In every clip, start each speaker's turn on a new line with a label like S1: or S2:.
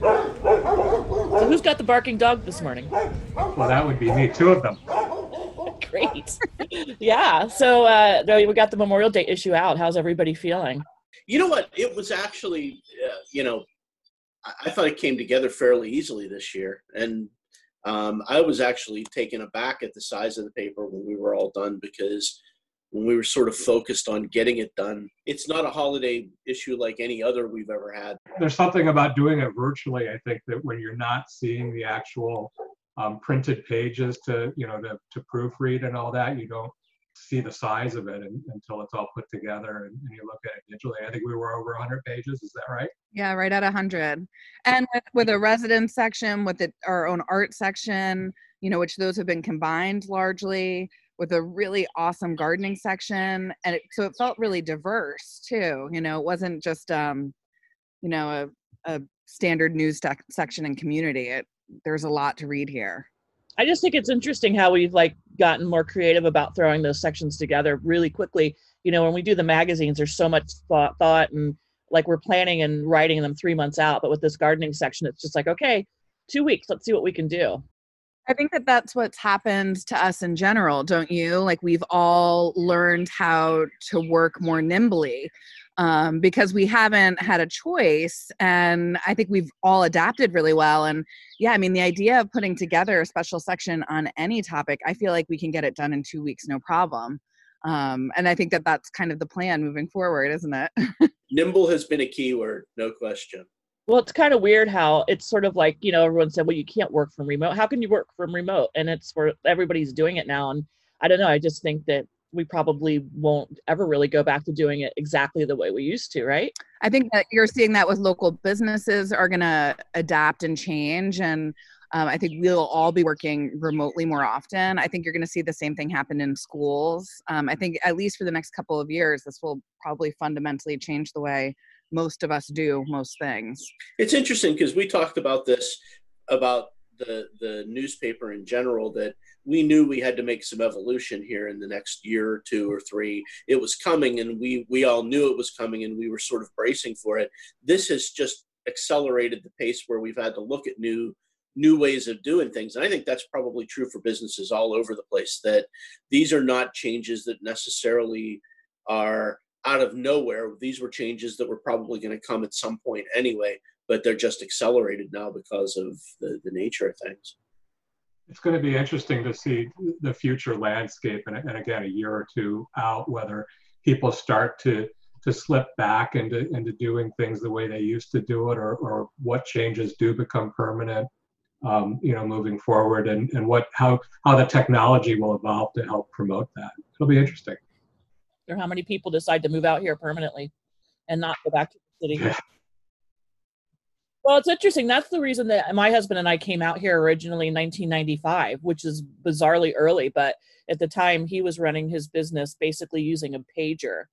S1: So who's got the barking dog this morning?
S2: Well, that would be me, two of them.
S1: Great. yeah. So uh, we got the Memorial Day issue out. How's everybody feeling?
S3: You know what? It was actually, uh, you know, I, I thought it came together fairly easily this year, and um, I was actually taken aback at the size of the paper when we were all done because when we were sort of focused on getting it done, it's not a holiday issue like any other we've ever had.
S2: There's something about doing it virtually. I think that when you're not seeing the actual um, printed pages to you know to, to proofread and all that, you don't see the size of it and, until it's all put together and, and, you look at it digitally. I think we were over 100 pages. Is that right?
S4: Yeah, right at 100. And with, with a residence section, with the, our own art section, you know, which those have been combined largely with a really awesome gardening section, and it, so it felt really diverse too. You know, it wasn't just um, you know a, a standard news section and community. It there's a lot to read here.
S1: I just think it's interesting how we've like gotten more creative about throwing those sections together really quickly. You know, when we do the magazines, there's so much thought, thought and like we're planning and writing them three months out. But with this gardening section, it's just like, okay, two weeks, let's see what we can do.
S4: I think that that's what's happened to us in general, don't you? Like we've all learned how to work more nimbly um, because we haven't had a choice. And I think we've all adapted really well. And yeah, I mean, the idea of putting together a special section on any topic, I feel like we can get it done in two weeks, no problem. Um, and I think that that's kind of the plan moving forward, isn't it?
S3: Nimble has been a keyword, no question.
S1: Well, it's kind of weird how it's sort of like, you know, everyone said, well, you can't work from remote. How can you work from remote? And it's for everybody's doing it now. And I don't know. I just think that we probably won't ever really go back to doing it exactly the way we used to, right?
S4: I think that you're seeing that with local businesses are going to adapt and change. And um, I think we'll all be working remotely more often. I think you're going to see the same thing happen in schools. Um, I think, at least for the next couple of years, this will probably fundamentally change the way most of us do most things.
S3: It's interesting because we talked about this about the the newspaper in general that we knew we had to make some evolution here in the next year or two or three. It was coming, and we we all knew it was coming, and we were sort of bracing for it. This has just accelerated the pace where we've had to look at new new ways of doing things and i think that's probably true for businesses all over the place that these are not changes that necessarily are out of nowhere. These were changes that were probably going to come at some point anyway, but they're just accelerated now because of the, the nature of things.
S2: It's going to be interesting to see the future landscape, and, and again, a year or two out, whether people start to to slip back into into doing things the way they used to do it, or or what changes do become permanent, um, you know, moving forward, and and what how how the technology will evolve to help promote that. It'll be interesting
S1: or how many people decide to move out here permanently and not go back to the city. Well, it's interesting. That's the reason that my husband and I came out here originally in 1995, which is bizarrely early. But at the time, he was running his business basically using a pager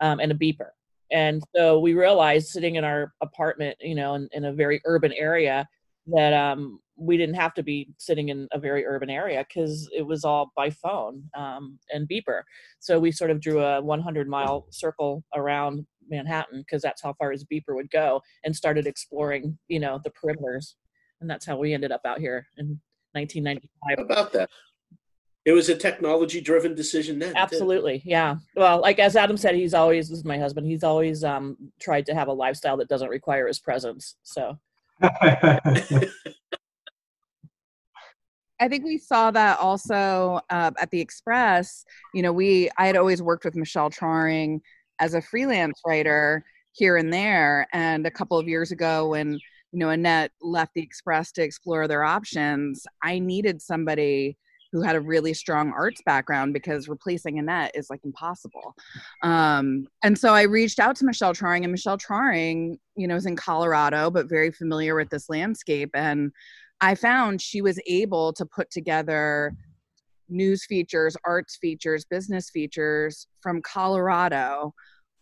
S1: um, and a beeper. And so we realized sitting in our apartment, you know, in, in a very urban area, that um, we didn't have to be sitting in a very urban area because it was all by phone um, and beeper. So we sort of drew a 100 mile circle around Manhattan because that's how far his beeper would go and started exploring, you know, the perimeters. And that's how we ended up out here in 1995.
S3: About that. It was a technology driven decision then.
S1: Absolutely. Too. Yeah. Well, like as Adam said, he's always, this is my husband, he's always um, tried to have a lifestyle that doesn't require his presence. So.
S4: I think we saw that also uh, at the Express. You know, we I had always worked with Michelle Trauring as a freelance writer here and there, and a couple of years ago when you know Annette left the Express to explore their options, I needed somebody who had a really strong arts background because replacing Annette is like impossible. Um, and so I reached out to Michelle Trauring, and Michelle Trauring, you know, is in Colorado, but very familiar with this landscape. And I found she was able to put together news features, arts features, business features from Colorado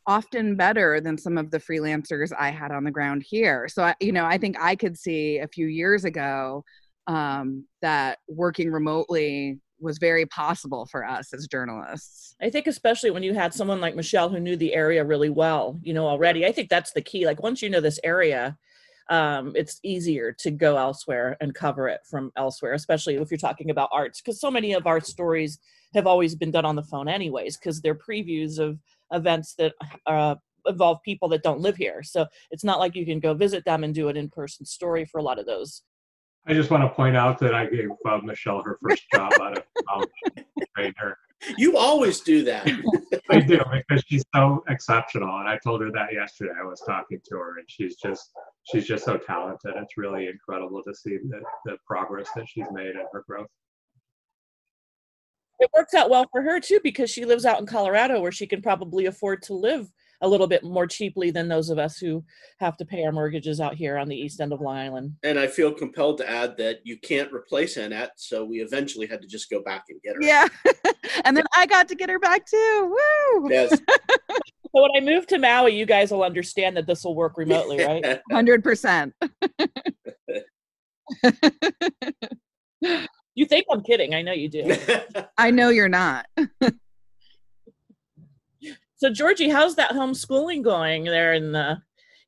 S4: often better than some of the freelancers I had on the ground here. So I, you know, I think I could see a few years ago um, that working remotely was very possible for us as journalists.
S1: I think especially when you had someone like Michelle who knew the area really well, you know, already. I think that's the key. Like once you know this area, um, it's easier to go elsewhere and cover it from elsewhere, especially if you're talking about arts, because so many of our stories have always been done on the phone, anyways, because they're previews of events that uh, involve people that don't live here. So it's not like you can go visit them and do an in person story for a lot of those.
S2: I just want to point out that I gave uh, Michelle her first job out of college. Trauring.
S3: You always do that.
S2: I do because she's so exceptional, and I told her that yesterday. I was talking to her, and she's just she's just so talented. It's really incredible to see the, the progress that she's made and her growth.
S1: It works out well for her too because she lives out in Colorado, where she can probably afford to live a little bit more cheaply than those of us who have to pay our mortgages out here on the east end of Long Island.
S3: And I feel compelled to add that you can't replace Annette, so we eventually had to just go back and get her.
S4: Yeah. and then I got to get her back too. Woo!
S3: Yes.
S1: So when I move to Maui, you guys will understand that this will work remotely, right?
S4: 100%.
S1: you think I'm kidding. I know you do.
S4: I know you're not.
S1: So Georgie, how's that homeschooling going there in the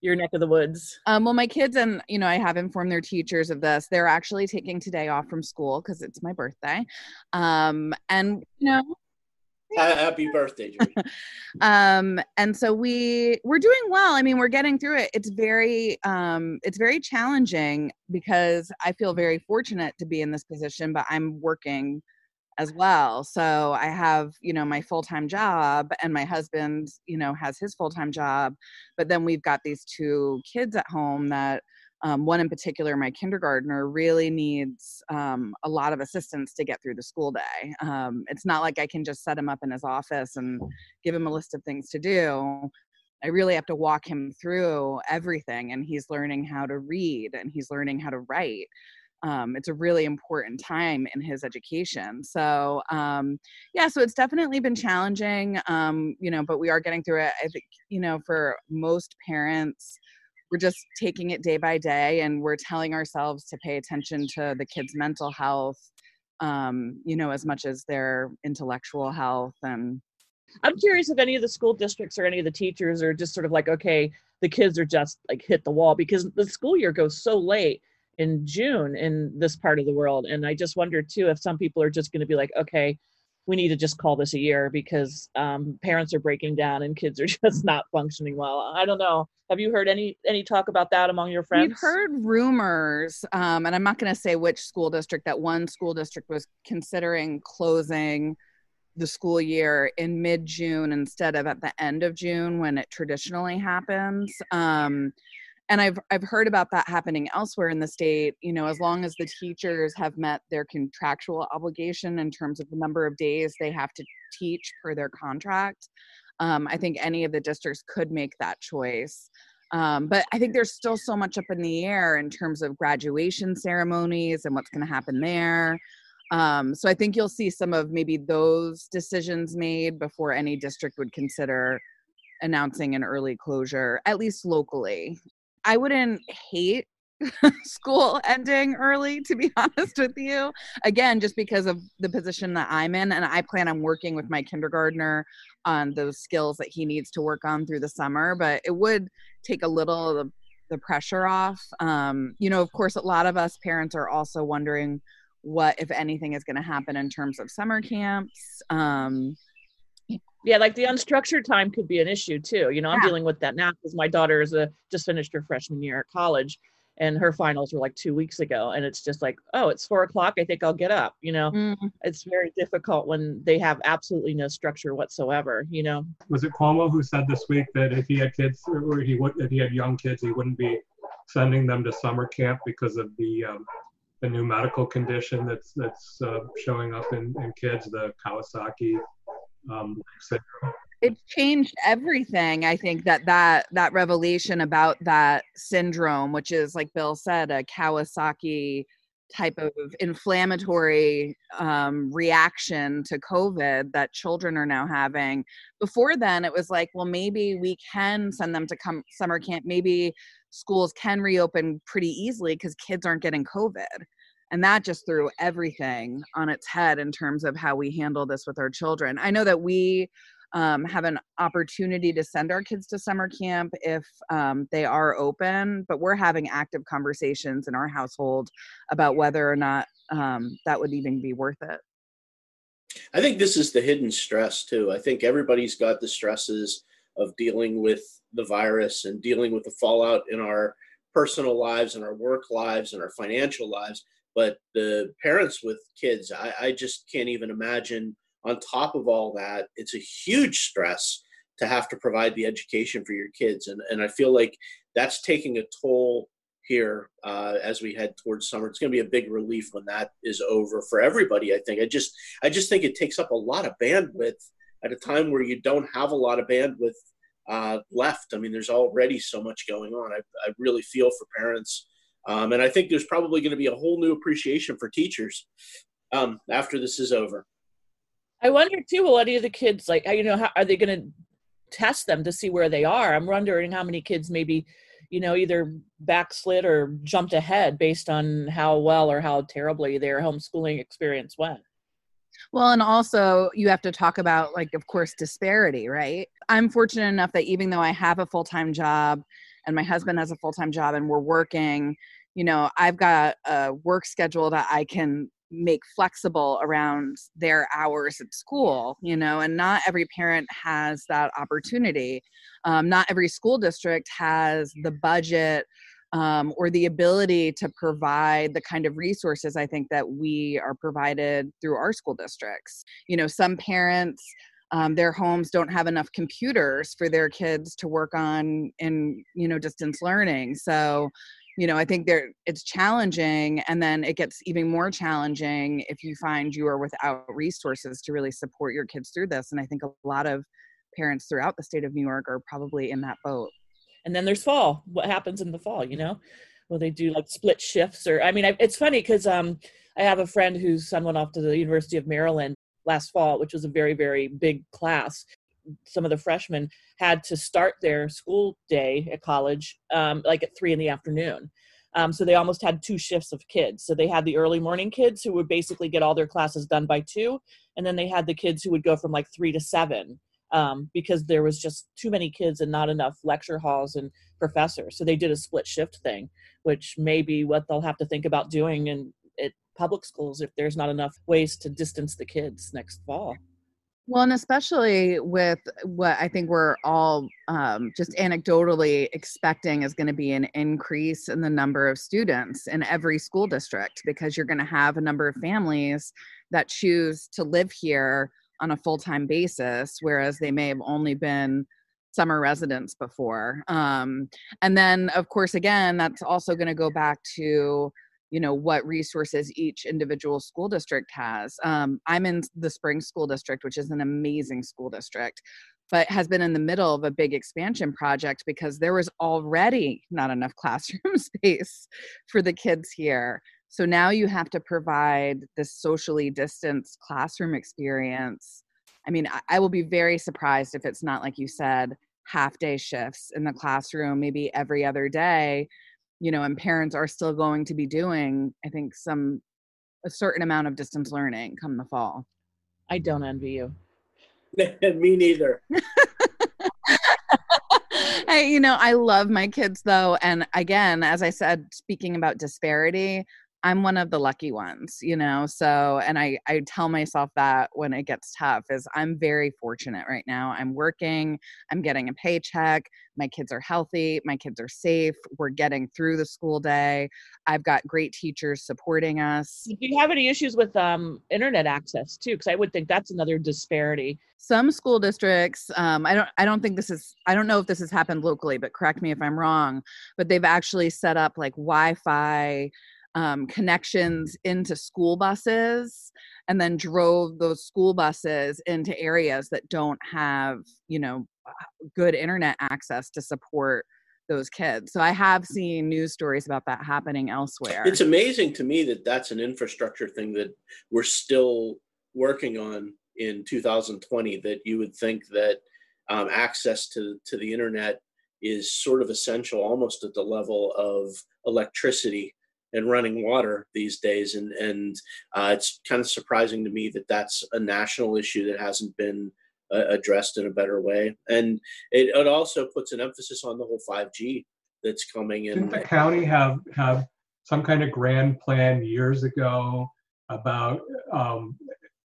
S1: your neck of the woods?
S4: Um, well, my kids and you know I have informed their teachers of this. They're actually taking today off from school because it's my birthday, um, and you know.
S3: Happy birthday, Georgie.
S4: um, and so we we're doing well. I mean, we're getting through it. It's very um, it's very challenging because I feel very fortunate to be in this position, but I'm working as well. So I have, you know, my full-time job and my husband, you know, has his full-time job, but then we've got these two kids at home that um, one in particular, my kindergartner, really needs um, a lot of assistance to get through the school day. Um, it's not like I can just set him up in his office and give him a list of things to do. I really have to walk him through everything, and he's learning how to read and he's learning how to write um, it's a really important time in his education. So um, yeah, so it's definitely been challenging, um, you know, but we are getting through it. I think you know, for most parents, we're just taking it day by day, and we're telling ourselves to pay attention to the kids' mental health, um, you know, as much as their intellectual health and.
S1: I'm curious if any of the school districts or any of the teachers are just sort of like, okay, the kids are just like hit the wall because the school year goes so late in June in this part of the world. And I just wonder too if some people are just going to be like, okay, we need to just call this a year because um, parents are breaking down and kids are just not functioning well. I don't know. Have you heard any any talk about that among your friends?
S4: We've heard rumors, um, and I'm not going to say which school district. That one school district was considering closing the school year in mid June instead of at the end of June when it traditionally happens. Um, and I've I've heard about that happening elsewhere in the state. You know, as long as the teachers have met their contractual obligation in terms of the number of days they have to teach per their contract, um, I think any of the districts could make that choice. Um, but I think there's still so much up in the air in terms of graduation ceremonies and what's going to happen there. Um, so I think you'll see some of maybe those decisions made before any district would consider announcing an early closure, at least locally. I wouldn't hate school ending early to be honest with you. Again just because of the position that i'm in and i plan on working with my kindergartner on those skills that he needs to work on through the summer but it would take a little of the, pressure off. Um, you know of course a lot of us parents are also wondering what if anything is going to happen in terms of summer camps. Um,
S1: yeah like the unstructured time could be an issue too you know i'm yeah. dealing with that now because my daughter is a just finished her freshman year at college and her finals were like two weeks ago and it's just like oh it's four o'clock i think i'll get up you know mm. it's very difficult when they have absolutely no structure whatsoever you know
S2: was it cuomo who said this week that if he had kids or he would if he had young kids he wouldn't be sending them to summer camp because of the um, the new medical condition that's that's uh, showing up in, in kids the kawasaki um.
S4: It changed everything. I think that that that revelation about that syndrome, which is like Bill said, a Kawasaki type of inflammatory um, reaction to COVID that children are now having. Before then, it was like, well, maybe we can send them to come summer camp. Maybe schools can reopen pretty easily because kids aren't getting COVID and that just threw everything on its head in terms of how we handle this with our children i know that we um, have an opportunity to send our kids to summer camp if um, they are open, but we're having active conversations in our household about whether or not um, that would even be worth it.
S3: I think this is the hidden stress too. I think everybody's got the stresses of dealing with the virus and dealing with the fallout in our personal lives and our work lives and our financial lives. But the parents with kids, I, I just can't even imagine on top of all that, it's a huge stress to have to provide the education for your kids. And, and I feel like that's taking a toll here uh, as we head towards summer. It's going to be a big relief when that is over for everybody. I think. I just I just think it takes up a lot of bandwidth at a time where you don't have a lot of bandwidth uh, left. I mean, there's already so much going on. I, I really feel for parents, um, and I think there's probably going to be a whole new appreciation for teachers um, after this is over.
S1: I wonder too. Well, any of the kids like you know how are they going to test them to see where they are? I'm wondering how many kids maybe you know either backslid or jumped ahead based on how well or how terribly their homeschooling experience went
S4: well and also you have to talk about like of course disparity right i'm fortunate enough that even though i have a full-time job and my husband has a full-time job and we're working you know i've got a work schedule that i can make flexible around their hours at school you know and not every parent has that opportunity. Um, not every school district has the budget um, or the ability to provide the kind of resources i think that we are provided through our school districts. You know some parents um, their homes don't have enough computers for their kids to work on in you know distance learning. So you know i think there it's challenging and then it gets even more challenging if you find you are without resources to really support your kids through this and i think a lot of parents throughout the state of new york are probably in that boat.
S1: And then there's fall. What happens in the fall you know? Will they do like split shifts or i mean it's funny because um i have a friend whose son went off to the university of maryland last fall which was a very very big class some of the freshmen had to start their school day at college um, like at three in the afternoon. Um, so they almost had two shifts of kids. So they had the early morning kids who would basically get all their classes done by two, and then they had the kids who would go from like three to seven um, because there was just too many kids and not enough lecture halls and professors. So they did a split shift thing, which may be what they'll have to think about doing in public schools if there's not enough ways to distance the kids next fall.
S4: Well, and especially with what I think we're all um, just anecdotally expecting is going to be an increase in the number of students in every school district because you're going to have a number of families that choose to live here on a full time basis, whereas they may have only been summer residents before. Um, and then, of course, again, that's also going to go back to you know what resources each individual school district has. Um, i'm in the Springs school district which is an amazing school district but has been in the middle of a big expansion project because there was already not enough classroom space for the kids here. So now you have to provide this socially distanced classroom experience. I mean I, will be very surprised if it's not like you said half day shifts in the classroom maybe every other day you know and parents are still going to be doing i think some a certain amount of distance learning come the fall.
S1: I don't envy you.
S3: Me neither.
S4: Hey you know i love my kids though and again as i said speaking about disparity I'm one of the lucky ones, you know. So, and I I tell myself that when it gets tough is I'm very fortunate right now. I'm working, I'm getting a paycheck, my kids are healthy, my kids are safe, we're getting through the school day. I've got great teachers supporting us.
S1: Do you have any issues with um, internet access too? Because I would think that's another disparity.
S4: Some school districts, um, I don't, I don't think this is, I don't know if this has happened locally, but correct me if I'm wrong. But they've actually set up like Wi-Fi um, connections into school buses and then drove those school buses into areas that don't have you know good internet access to support those kids. So i have seen news stories about that happening elsewhere.
S3: It's amazing to me that that's an infrastructure thing that we're still working on in 2020 that you would think that um, access to, to the internet is sort of essential almost at the level of electricity and running water these days. And and uh, it's kind of surprising to me that that's a national issue that hasn't been uh, addressed in a better way. And it, it also puts an emphasis on the whole 5G that's coming.
S2: in.
S3: Didn't
S2: the county have, have some kind of grand plan years ago about um,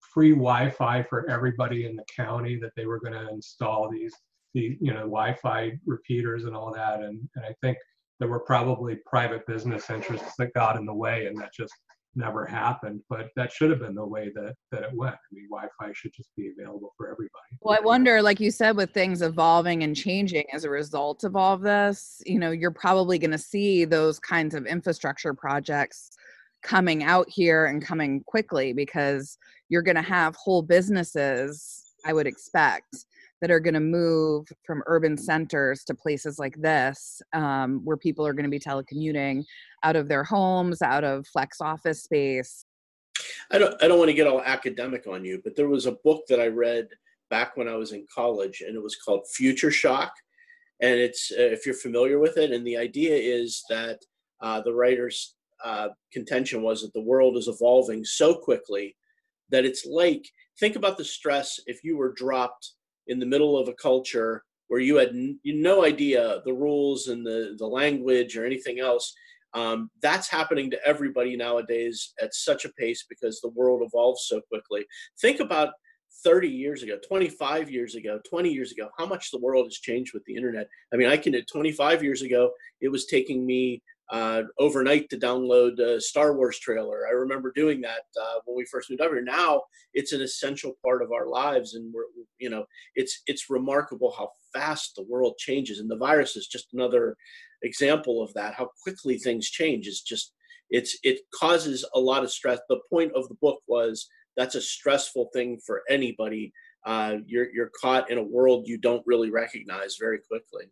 S2: free Wi-Fi for everybody in the county that they were going to install these, the you know Wi-Fi repeaters and all that, and and I think there were probably private business interests that got in the way, and that just never happened. But that should have been the way that that it went. I mean, Wi-Fi should just be available for everybody.
S4: Well, I wonder, like you said, with things evolving and changing as a result of all of this, you know, you're probably going to see those kinds of infrastructure projects coming out here and coming quickly because you're going to have whole businesses, I would expect, that are going to move from urban centers to places like this, um, where people are going to be telecommuting out of their homes, out of flex office space.
S3: I don't I don't want to get all academic on you, but there was a book that I read back when I was in college, and it was called Future Shock, and it's uh, if you're familiar with it, and the idea is that uh, the writer's uh, contention was that the world is evolving so quickly that it's like think about the stress if you were dropped in the middle of a culture where you had n- no idea the rules and the, the language or anything else um, that's happening to everybody nowadays at such a pace because the world evolves so quickly. Think about 30 years ago 25 years ago 20 years ago how much the world has changed with the internet. I mean i can 25 years ago it was taking me uh, overnight to download a Star Wars trailer. I remember doing that uh, when we first moved over here. Now it's an essential part of our lives, and we're you know it's it's remarkable how fast the world changes, and the virus is just another example of that. How quickly things change is just it's it causes a lot of stress. The point of the book was that's a stressful thing for anybody. Uh, you're you're caught in a world you don't really recognize very quickly.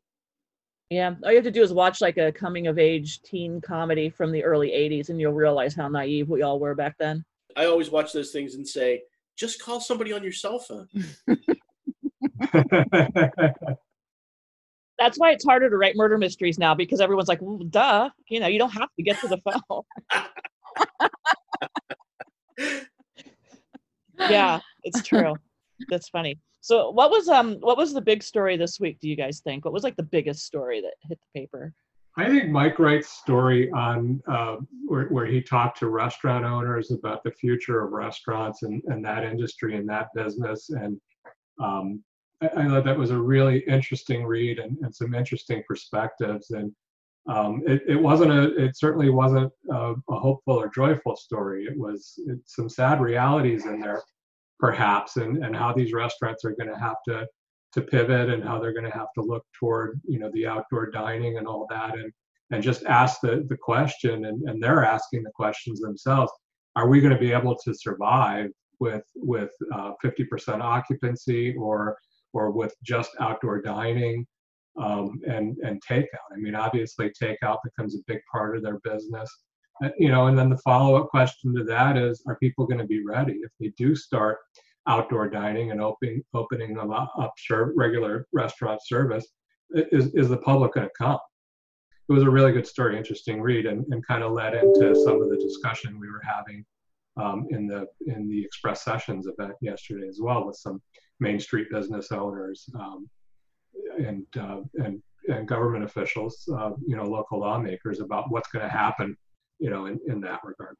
S1: Yeah, all you have to do is watch like a coming of age teen comedy from the early 80s and you'll realize how naive we all were back then.
S3: I always watch those things and say, just call somebody on your cell phone.
S1: That's why it's harder to write murder mysteries now because everyone's like, well, duh, you know, you don't have to get to the phone. yeah, it's true. That's funny. So what was um what was the big story this week, do you guys think? What was like the biggest story that hit the paper?
S2: I think Mike Wright's story on uh, where, where he talked to restaurant owners about the future of restaurants and, and that industry and that business. And um, I, I, thought that was a really interesting read and, and some interesting perspectives. And um, it, it, wasn't a, it certainly wasn't a, a hopeful or joyful story. It was some sad realities in there, perhaps, and, and how these restaurants are going to have to to pivot and how they're going to have to look toward you know the outdoor dining and all that. And and just ask the the question and, and they're asking the questions themselves. Are we going to be able to survive with with uh, 50% occupancy or or with just outdoor dining um, and and takeout? I mean obviously takeout becomes a big part of their business you know and then the follow-up question to that is are people going to be ready if they do start outdoor dining and opening opening them up, up regular restaurant service, is, is the public going to come? It was a really good story, interesting read, and, and kind of led into some of the discussion we were having um, in the in the Express Sessions event yesterday as well with some Main Street business owners um, and, uh, and and government officials, uh, you know, local lawmakers about what's going to happen, you know, in, in that regard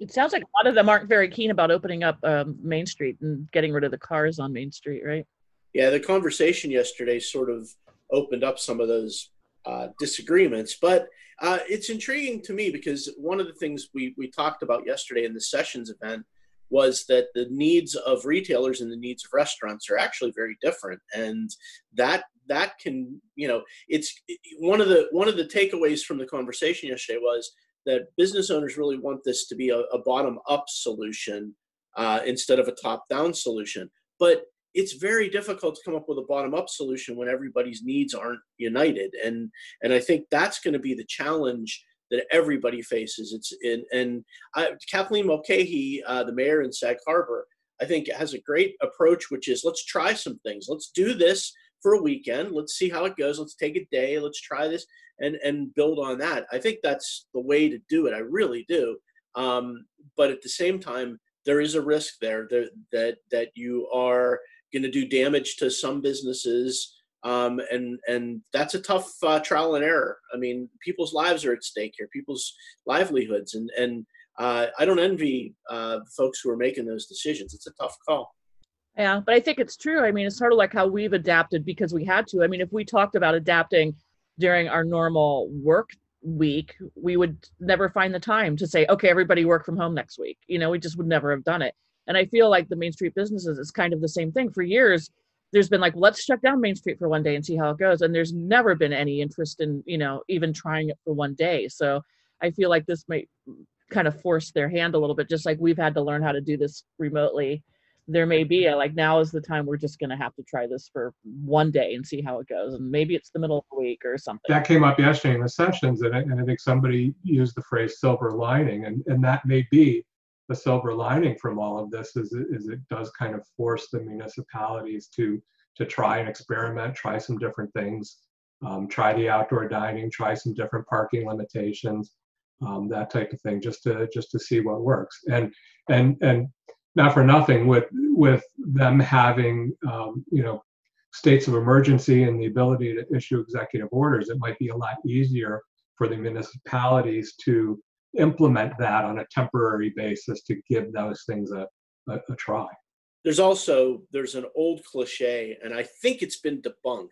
S1: it sounds like a lot of them aren't very keen about opening up um, Main Street and getting rid of the cars on Main Street, right?
S3: Yeah, the conversation yesterday sort of opened up some of those uh, disagreements, but uh, it's intriguing to me because one of the things we we talked about yesterday in the sessions event was that the needs of retailers and the needs of restaurants are actually very different, and that that can you know it's one of the one of the takeaways from the conversation yesterday was that business owners really want this to be a, a bottom up solution uh, instead of a top down solution. But it's very difficult to come up with a bottom up solution when everybody's needs aren't united. And, and I think that's going to be the challenge that everybody faces. It's in, and I, Kathleen Mulcahy, uh, the mayor in Sag Harbor, I think has a great approach, which is let's try some things. Let's do this for a weekend. Let's see how it goes. Let's take a day. Let's try this and and build on that. I think that's the way to do it. I really do. Um, but at the same time, there is a risk there that that that you are going to do damage to some businesses. Um, and and that's a tough uh, trial and error. I mean, people's lives are at stake here, people's livelihoods, and and uh, I don't envy uh, folks who are making those decisions. It's a tough call.
S1: Yeah, but I think it's true. I mean, it's sort of like how we've adapted because we had to. I mean, if we talked about adapting during our normal work week, we would never find the time to say, okay, everybody work from home next week. You know, we just would never have done it. And I feel like the Main Street businesses is kind of the same thing. For years, there's been like, let's shut down Main Street for one day and see how it goes. And there's never been any interest in, you know, even trying it for one day. So I feel like this might kind of force their hand a little bit, just like we've had to learn how to do this remotely there may be a, like now is the time we're just going to have to try this for one day and see how it goes and maybe it's the middle of the week or something.
S2: That came up yesterday in the sessions and I, and I think somebody used the phrase silver lining and, and that may be the silver lining from all of this is, is it does kind of force the municipalities to to try and experiment try some different things. Um, try the outdoor dining try some different parking limitations um, that type of thing just to just to see what works. And and and not for nothing with with them having um, you know states of emergency and the ability to issue executive orders it might be a lot easier for the municipalities to implement that on a temporary basis to give those things a, a, a try
S3: there's also there's an old cliche and i think it's been debunked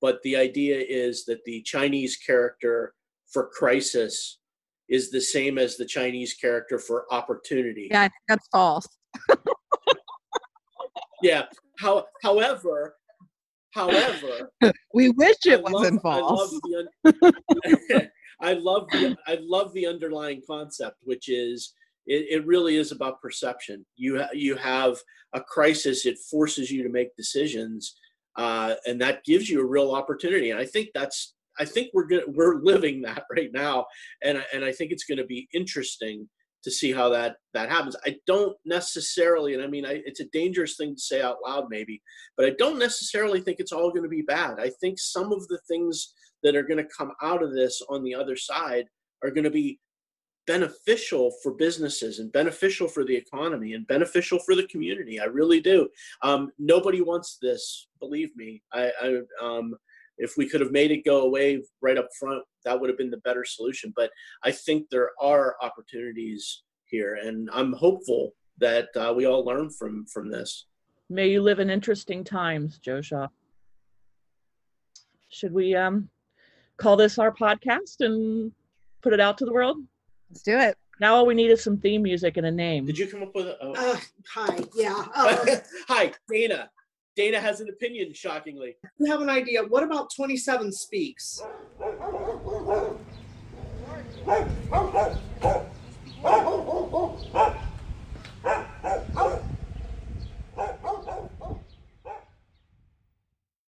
S3: but the idea is that the chinese character for crisis is the same as the Chinese character for opportunity.
S4: Yeah, that's false
S3: yeah. How, however, however,
S4: we wish it I wasn't love, false.
S3: I love, the, I love the I love the underlying concept, which is it, it really is about perception. You ha- you have a crisis; it forces you to make decisions, uh, and that gives you a real opportunity. And I think that's I think we're good, we're living that right now, and and I think it's going to be interesting to see how that that happens. I don't necessarily, and I mean, I, it's a dangerous thing to say out loud, maybe, but I don't necessarily think it's all going to be bad. I think some of the things that are going to come out of this on the other side are going to be beneficial for businesses and beneficial for the economy and beneficial for the community. I really do. Um, nobody wants this, believe me. I, I um, if we could have made it go away right up front, that would have been the better solution. But I think there are opportunities here, and I'm hopeful that uh, we all learn from from this.
S1: May you live in interesting times, Joe Shaw. Should we um, call this our podcast and put it out to the world?
S4: Let's do it.
S1: Now all we need is some theme music and a name.
S3: Did you come up with a? Oh.
S5: Uh, hi, yeah. Um,
S3: hi, Dana. Dana has an opinion, shockingly.
S5: You have an idea. What about 27 Speaks?